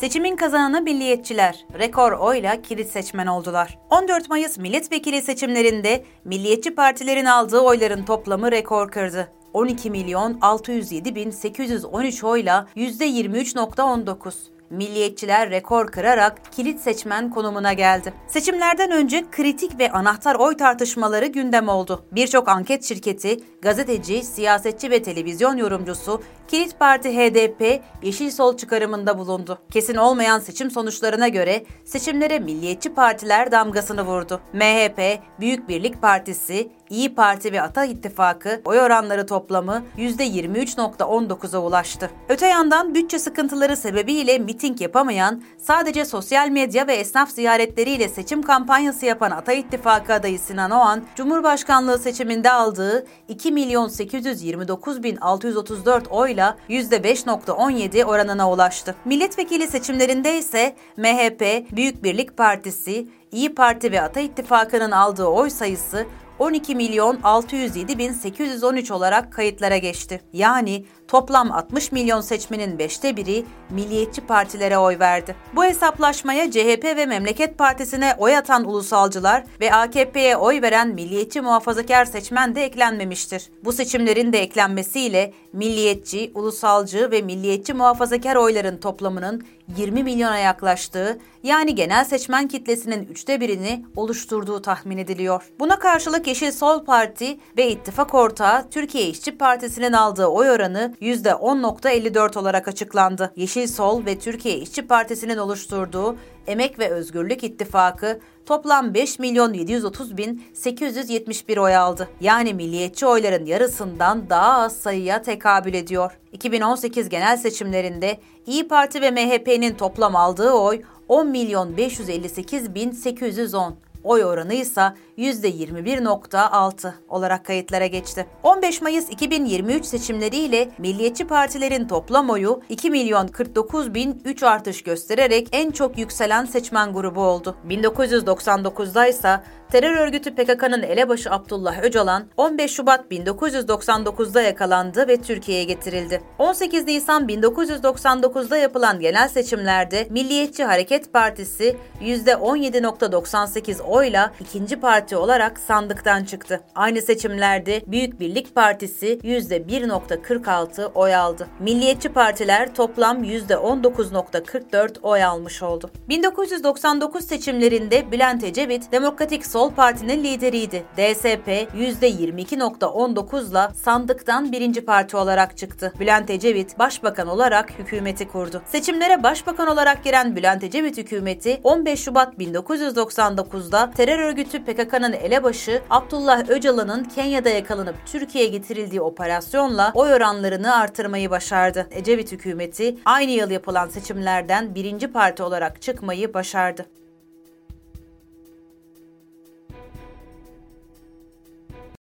Seçimin kazananı milliyetçiler rekor oyla kilit seçmen oldular. 14 Mayıs milletvekili seçimlerinde milliyetçi partilerin aldığı oyların toplamı rekor kırdı. 12 milyon 607 bin 813 oyla %23.19. Milliyetçiler rekor kırarak kilit seçmen konumuna geldi. Seçimlerden önce kritik ve anahtar oy tartışmaları gündem oldu. Birçok anket şirketi, gazeteci, siyasetçi ve televizyon yorumcusu Kilit Parti HDP Yeşil Sol çıkarımında bulundu. Kesin olmayan seçim sonuçlarına göre seçimlere milliyetçi partiler damgasını vurdu. MHP, Büyük Birlik Partisi, İyi Parti ve Ata İttifakı oy oranları toplamı %23.19'a ulaştı. Öte yandan bütçe sıkıntıları sebebiyle miting yapamayan, sadece sosyal medya ve esnaf ziyaretleriyle seçim kampanyası yapan Ata İttifakı adayı Sinan Oğan, Cumhurbaşkanlığı seçiminde aldığı 2 milyon 829 bin 634 oyla %5.17 oranına ulaştı. Milletvekili seçimlerinde ise MHP, Büyük Birlik Partisi, İyi Parti ve Ata İttifakı'nın aldığı oy sayısı 12 milyon 607 bin 813 olarak kayıtlara geçti. Yani toplam 60 milyon seçmenin beşte biri milliyetçi partilere oy verdi. Bu hesaplaşmaya CHP ve Memleket Partisi'ne oy atan ulusalcılar ve AKP'ye oy veren milliyetçi muhafazakar seçmen de eklenmemiştir. Bu seçimlerin de eklenmesiyle milliyetçi, ulusalcı ve milliyetçi muhafazakar oyların toplamının 20 milyona yaklaştığı yani genel seçmen kitlesinin üçte birini oluşturduğu tahmin ediliyor. Buna karşılık Yeşil Sol Parti ve ittifak ortağı Türkiye İşçi Partisi'nin aldığı oy oranı %10.54 olarak açıklandı. Yeşil Sol ve Türkiye İşçi Partisi'nin oluşturduğu Emek ve Özgürlük İttifakı toplam 5 milyon 730 bin 871 oy aldı. Yani milliyetçi oyların yarısından daha az sayıya tekabül ediyor. 2018 genel seçimlerinde İyi Parti ve MHP'nin toplam aldığı oy 10 milyon 558 bin 810. Oy oranı ise %21.6 olarak kayıtlara geçti. 15 Mayıs 2023 seçimleriyle milliyetçi partilerin toplam oyu 2 milyon 49 bin 3 artış göstererek en çok yükselen seçmen grubu oldu. 1999'da ise terör örgütü PKK'nın elebaşı Abdullah Öcalan 15 Şubat 1999'da yakalandı ve Türkiye'ye getirildi. 18 Nisan 1999'da yapılan genel seçimlerde Milliyetçi Hareket Partisi %17.98 oyla ikinci parti parti olarak sandıktan çıktı. Aynı seçimlerde Büyük Birlik Partisi %1.46 oy aldı. Milliyetçi partiler toplam %19.44 oy almış oldu. 1999 seçimlerinde Bülent Ecevit Demokratik Sol Parti'nin lideriydi. DSP %22.19'la sandıktan birinci parti olarak çıktı. Bülent Ecevit başbakan olarak hükümeti kurdu. Seçimlere başbakan olarak giren Bülent Ecevit hükümeti 15 Şubat 1999'da terör örgütü PKK PKK'nın elebaşı Abdullah Öcalan'ın Kenya'da yakalanıp Türkiye'ye getirildiği operasyonla oy oranlarını artırmayı başardı. Ecevit hükümeti aynı yıl yapılan seçimlerden birinci parti olarak çıkmayı başardı.